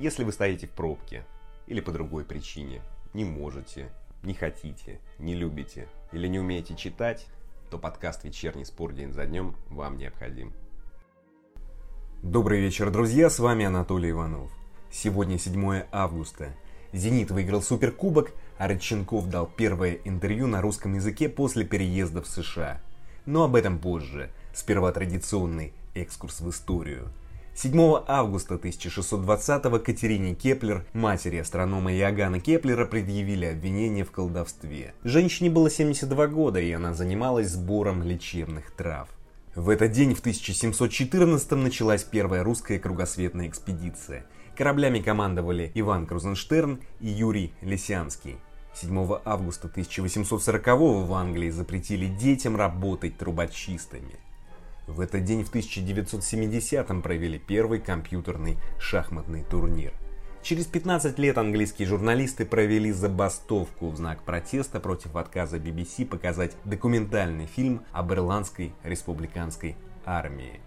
Если вы стоите в пробке или по другой причине, не можете, не хотите, не любите или не умеете читать, то подкаст «Вечерний спор день за днем» вам необходим. Добрый вечер, друзья, с вами Анатолий Иванов. Сегодня 7 августа. «Зенит» выиграл Суперкубок, а Родченков дал первое интервью на русском языке после переезда в США. Но об этом позже. Сперва традиционный экскурс в историю – 7 августа 1620-го Катерине Кеплер, матери астронома Иоганна Кеплера, предъявили обвинение в колдовстве. Женщине было 72 года, и она занималась сбором лечебных трав. В этот день, в 1714 началась первая русская кругосветная экспедиция. Кораблями командовали Иван Крузенштерн и Юрий Лисянский. 7 августа 1840 в Англии запретили детям работать трубочистами. В этот день в 1970-м провели первый компьютерный шахматный турнир. Через 15 лет английские журналисты провели забастовку в знак протеста против отказа BBC показать документальный фильм об ирландской республиканской армии.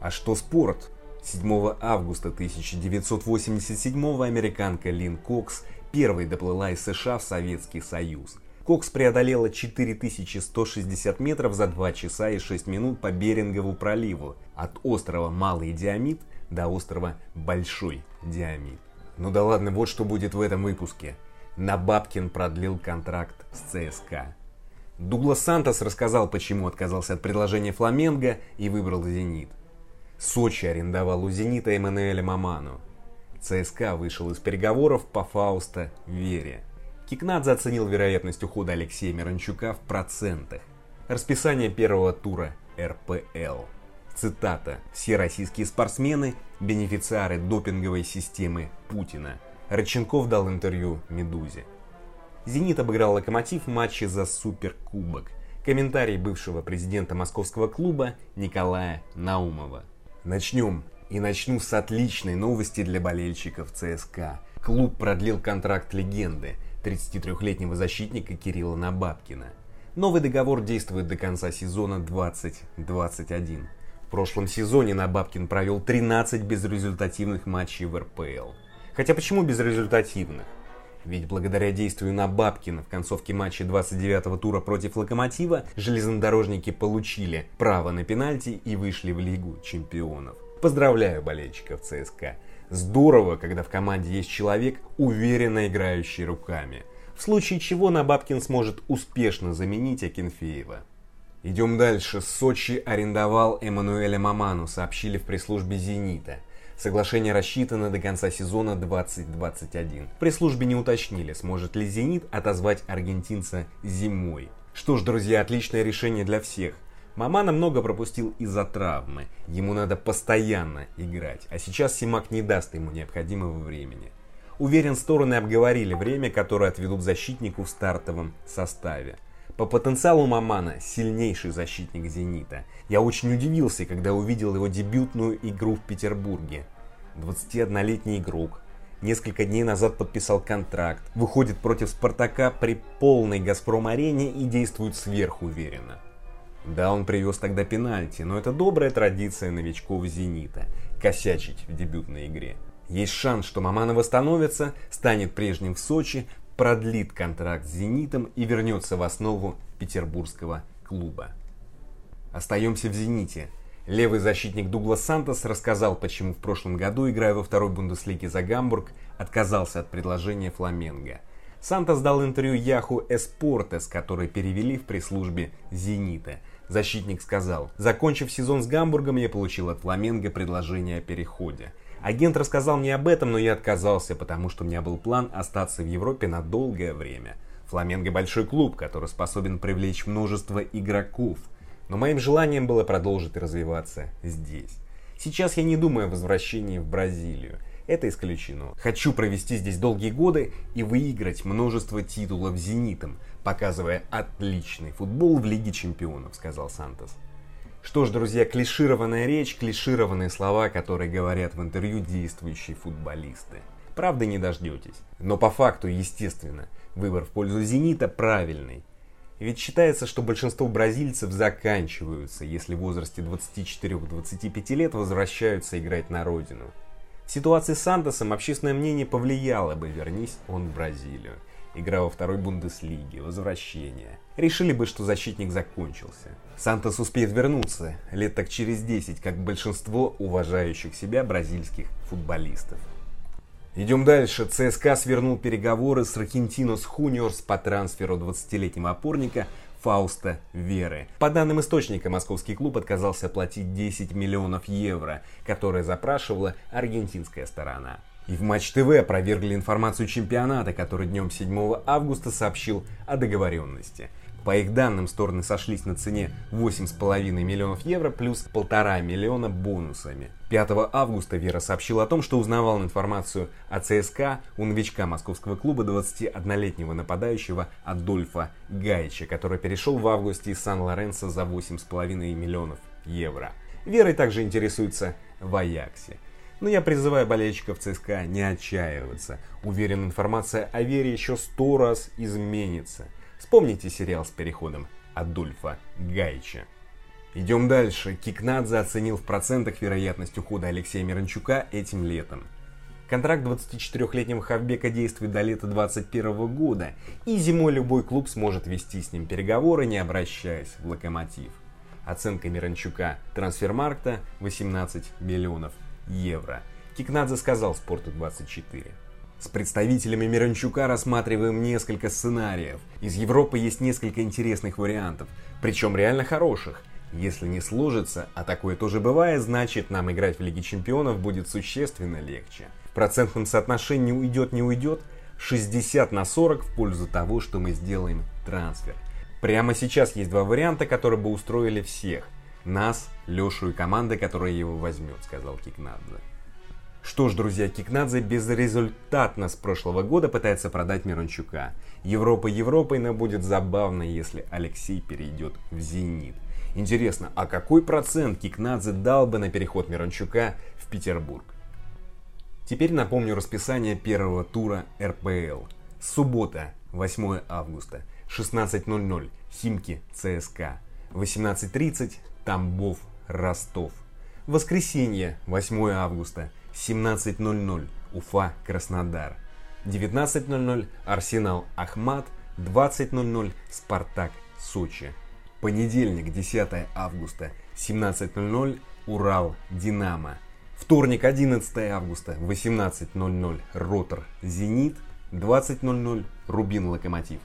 А что спорт? 7 августа 1987 американка Лин Кокс первой доплыла из США в Советский Союз – Кокс преодолела 4160 метров за 2 часа и 6 минут по Берингову проливу, от острова Малый Диамид до острова Большой Диамид. Ну да ладно, вот что будет в этом выпуске. Набабкин продлил контракт с ЦСКА. Дуглас Сантос рассказал, почему отказался от предложения Фламенго и выбрал «Зенит». Сочи арендовал у «Зенита» Эммануэля Маману. ЦСКА вышел из переговоров по Фауста Вере. Кикнадзе оценил вероятность ухода Алексея Миранчука в процентах. Расписание первого тура РПЛ. Цитата. «Все российские спортсмены – бенефициары допинговой системы Путина». Родченков дал интервью «Медузе». «Зенит» обыграл «Локомотив» в матче за Суперкубок. Комментарий бывшего президента московского клуба Николая Наумова. Начнем. И начну с отличной новости для болельщиков ЦСКА. Клуб продлил контракт легенды – 33-летнего защитника Кирилла Набабкина. Новый договор действует до конца сезона 2021. В прошлом сезоне Набабкин провел 13 безрезультативных матчей в РПЛ. Хотя почему безрезультативных? Ведь благодаря действию Набабкина в концовке матча 29-го тура против Локомотива железнодорожники получили право на пенальти и вышли в Лигу чемпионов. Поздравляю болельщиков ЦСКА. Здорово, когда в команде есть человек, уверенно играющий руками. В случае чего Набабкин сможет успешно заменить Акинфеева. Идем дальше. Сочи арендовал Эммануэля Маману, сообщили в пресс-службе «Зенита». Соглашение рассчитано до конца сезона 2021. В пресс-службе не уточнили, сможет ли «Зенит» отозвать аргентинца зимой. Что ж, друзья, отличное решение для всех. Мамана много пропустил из-за травмы. Ему надо постоянно играть, а сейчас Симак не даст ему необходимого времени. Уверен, стороны обговорили время, которое отведут защитнику в стартовом составе. По потенциалу Мамана сильнейший защитник «Зенита». Я очень удивился, когда увидел его дебютную игру в Петербурге. 21-летний игрок. Несколько дней назад подписал контракт, выходит против «Спартака» при полной «Газпром-арене» и действует сверхуверенно. Да, он привез тогда пенальти, но это добрая традиция новичков «Зенита» – косячить в дебютной игре. Есть шанс, что Мамана восстановится, станет прежним в Сочи, продлит контракт с «Зенитом» и вернется в основу петербургского клуба. Остаемся в «Зените». Левый защитник Дуглас Сантос рассказал, почему в прошлом году, играя во второй Бундеслиге за Гамбург, отказался от предложения Фламенго – Сантос дал интервью Яху Эспортес, который перевели в пресс-службе «Зенита». Защитник сказал, закончив сезон с Гамбургом, я получил от Фламенго предложение о переходе. Агент рассказал мне об этом, но я отказался, потому что у меня был план остаться в Европе на долгое время. Фламенго большой клуб, который способен привлечь множество игроков. Но моим желанием было продолжить развиваться здесь. Сейчас я не думаю о возвращении в Бразилию. Это исключено. Хочу провести здесь долгие годы и выиграть множество титулов «Зенитом», показывая отличный футбол в Лиге Чемпионов, сказал Сантос. Что ж, друзья, клишированная речь, клишированные слова, которые говорят в интервью действующие футболисты. Правда не дождетесь. Но по факту, естественно, выбор в пользу «Зенита» правильный. Ведь считается, что большинство бразильцев заканчиваются, если в возрасте 24-25 лет возвращаются играть на родину. ситуации с Сантосом общественное мнение повлияло бы, вернись он в Бразилию. Игра во второй Бундеслиге, возвращение. Решили бы, что защитник закончился. Сантос успеет вернуться лет так через 10, как большинство уважающих себя бразильских футболистов. Идем дальше. ЦСКА свернул переговоры с Ракентинос Хуниорс по трансферу 20-летнего опорника Фауста Веры. По данным источника, московский клуб отказался платить 10 миллионов евро, которые запрашивала аргентинская сторона. И в Матч ТВ опровергли информацию чемпионата, который днем 7 августа сообщил о договоренности. По их данным, стороны сошлись на цене 8,5 миллионов евро плюс 1,5 миллиона бонусами. 5 августа Вера сообщил о том, что узнавал информацию о ЦСКА у новичка московского клуба 21-летнего нападающего Адольфа Гайча, который перешел в августе из Сан-Лоренцо за 8,5 миллионов евро. Верой также интересуется в Аяксе. Но я призываю болельщиков ЦСКА не отчаиваться. Уверен, информация о Вере еще сто раз изменится. Вспомните сериал с переходом Адольфа Гайча. Идем дальше. Кикнадзе оценил в процентах вероятность ухода Алексея Миранчука этим летом. Контракт 24-летнего Хавбека действует до лета 2021 года, и зимой любой клуб сможет вести с ним переговоры, не обращаясь в локомотив. Оценка Миранчука трансфермаркта 18 миллионов евро. Кикнадзе сказал Спорту 24. С представителями Миранчука рассматриваем несколько сценариев. Из Европы есть несколько интересных вариантов, причем реально хороших. Если не сложится, а такое тоже бывает, значит нам играть в Лиге Чемпионов будет существенно легче. В процентном соотношении уйдет не уйдет 60 на 40 в пользу того, что мы сделаем трансфер. Прямо сейчас есть два варианта, которые бы устроили всех – нас, Лешу и команды, которая его возьмет, сказал Кикнадзе. Что ж, друзья, Кикнадзе безрезультатно с прошлого года пытается продать Мирончука. Европа Европой, но будет забавно, если Алексей перейдет в «Зенит». Интересно, а какой процент Кикнадзе дал бы на переход Мирончука в Петербург? Теперь напомню расписание первого тура РПЛ. Суббота, 8 августа, 16.00, Химки, ЦСКА. 18.30, Тамбов, Ростов. Воскресенье, 8 августа, 17.00, Уфа, Краснодар. 19.00, Арсенал, Ахмат, 20.00, Спартак, Сочи. Понедельник, 10 августа, 17.00, Урал, Динамо. Вторник, 11 августа, 18.00, Ротор, Зенит, 20.00, Рубин, Локомотив.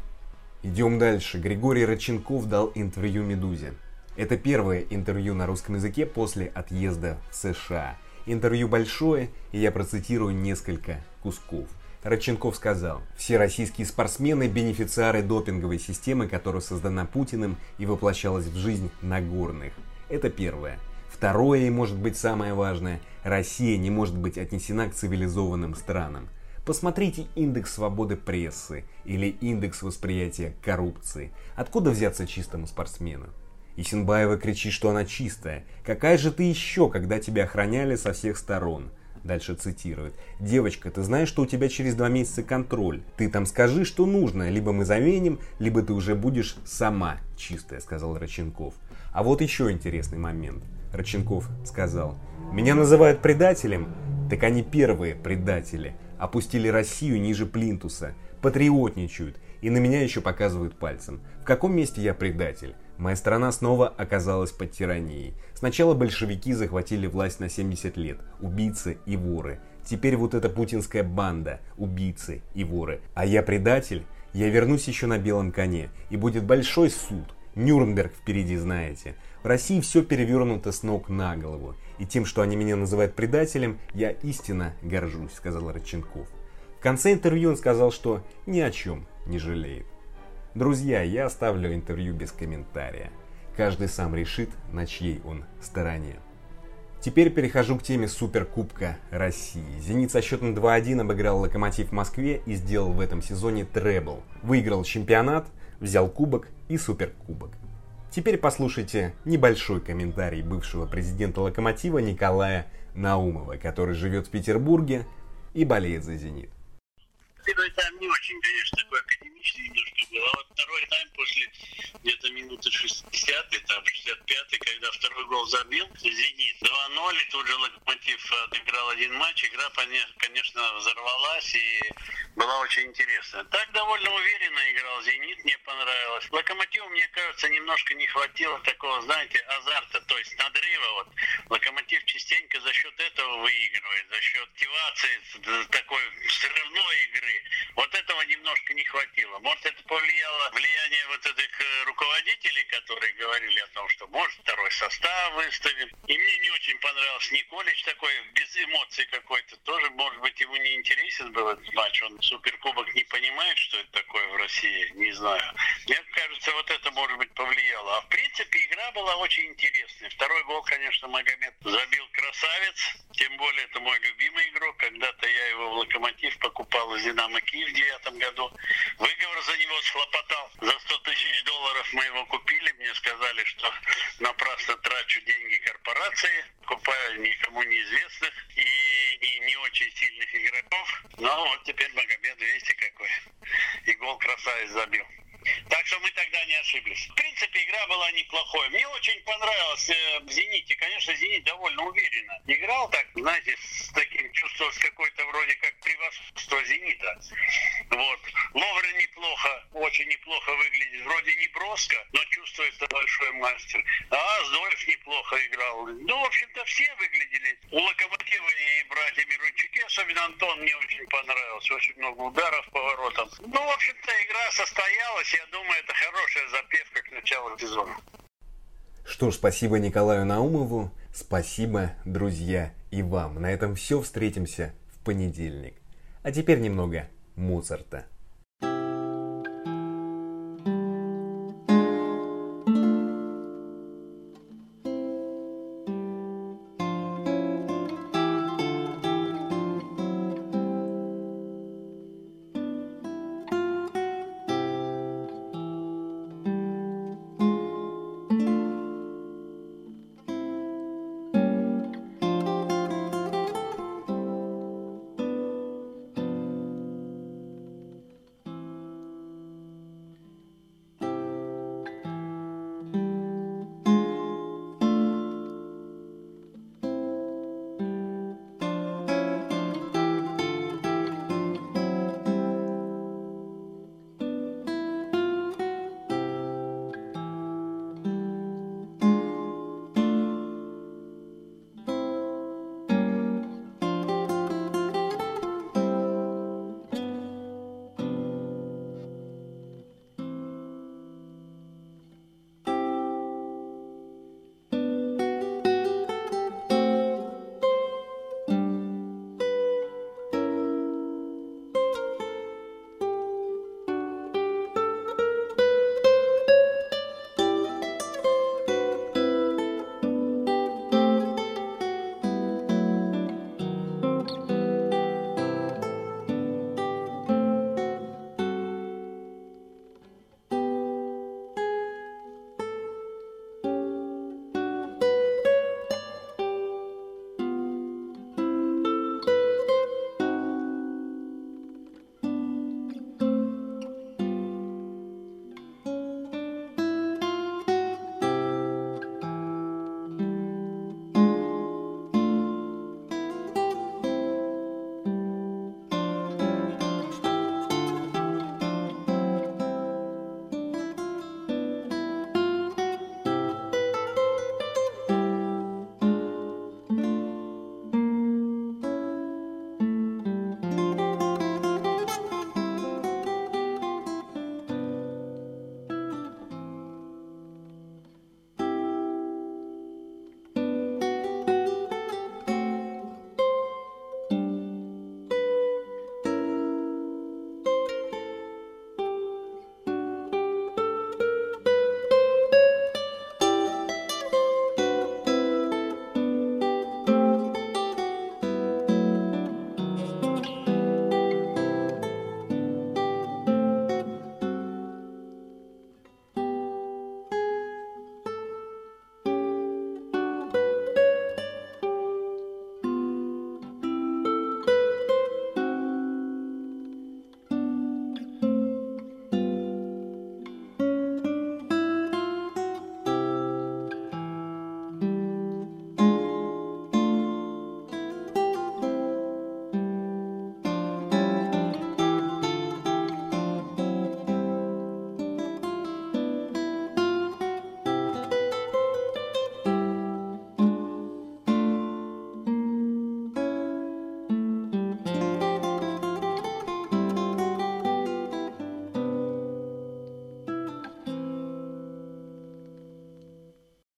Идем дальше. Григорий Роченков дал интервью «Медузе». Это первое интервью на русском языке после отъезда в США. Интервью большое, и я процитирую несколько кусков. Родченков сказал, все российские спортсмены – бенефициары допинговой системы, которая создана Путиным и воплощалась в жизнь Нагорных. Это первое. Второе и может быть самое важное – Россия не может быть отнесена к цивилизованным странам. Посмотрите индекс свободы прессы или индекс восприятия коррупции. Откуда взяться чистому спортсмену? Исенбаева кричит, что она чистая. «Какая же ты еще, когда тебя охраняли со всех сторон?» Дальше цитирует. «Девочка, ты знаешь, что у тебя через два месяца контроль. Ты там скажи, что нужно. Либо мы заменим, либо ты уже будешь сама чистая», сказал Роченков. А вот еще интересный момент. Роченков сказал. «Меня называют предателем? Так они первые предатели. Опустили Россию ниже плинтуса. Патриотничают. И на меня еще показывают пальцем. В каком месте я предатель? Моя страна снова оказалась под тиранией. Сначала большевики захватили власть на 70 лет, убийцы и воры. Теперь вот эта путинская банда, убийцы и воры. А я предатель? Я вернусь еще на белом коне, и будет большой суд. Нюрнберг впереди, знаете. В России все перевернуто с ног на голову. И тем, что они меня называют предателем, я истинно горжусь, сказал Родченков. В конце интервью он сказал, что ни о чем не жалеет. Друзья, я оставлю интервью без комментария. Каждый сам решит, на чьей он стороне. Теперь перехожу к теме Суперкубка России. «Зенит» со счетом 2-1 обыграл «Локомотив» в Москве и сделал в этом сезоне требл. Выиграл чемпионат, взял кубок и суперкубок. Теперь послушайте небольшой комментарий бывшего президента «Локомотива» Николая Наумова, который живет в Петербурге и болеет за «Зенит». не очень, конечно, такой академичный немножко был. А вот второй тайм после где-то минуты 60 там 65 когда второй гол забил, «Зенит» 2-0, и тут же «Локомотив» отыграл один матч. Игра, конечно, взорвалась и была очень интересная. Так довольно уверенно играл «Зенит», мне понравилось. «Локомотиву», мне кажется, немножко не хватило такого, знаете, азарта, то есть надрыва. Вот. «Локомотив» частенько за счет этого выигрывает, за счет мотивации такой взрывной игры. Вот этого немножко не хватило. Может, это повлияло влияние вот этих э, руководителей, которые говорили о том, что может второй состав выставим. И мне не очень понравился Николич такой, без эмоций какой-то. Тоже, может быть, ему не интересен был этот матч. Он суперкубок не понимает, что это такое в России, не знаю. Мне кажется, вот это, может быть, повлияло. А в принципе, игра была очень интересная. Второй гол, конечно, Магомед забил красавец. Тем более, это мой любимый игрок. Когда-то я его в «Локомотив» покупал из «Динамо Киев» в девятом году. Выговор за него схлопотал. За 100 тысяч долларов мы его купили. Мне сказали, что напрасно трачу деньги корпорации, купаю никому неизвестных и, и не очень сильных игроков. Но вот теперь Магомед, видите, какой. И гол красавец забил. Так что мы тогда не ошиблись. В принципе, игра была неплохой. Мне очень понравилось э, в «Зените». Конечно, «Зенит» довольно уверенно играл так, знаете, чувством, с какой-то вроде как превосходство «Зенита». Вот. Ловрен неплохо, очень неплохо выглядит. Вроде не броско, но чувствуется большой мастер. А Зоев неплохо играл. Ну, в общем-то, все выглядели. У «Локомотива» и братья Мирончуки, особенно Антон, мне очень понравился. Очень много ударов по воротам. Ну, в общем-то, игра состоялась. Я думаю, это хорошая запевка к началу сезона. Что ж, спасибо Николаю Наумову, спасибо, друзья, и вам. На этом все, встретимся в понедельник. А теперь немного Моцарта.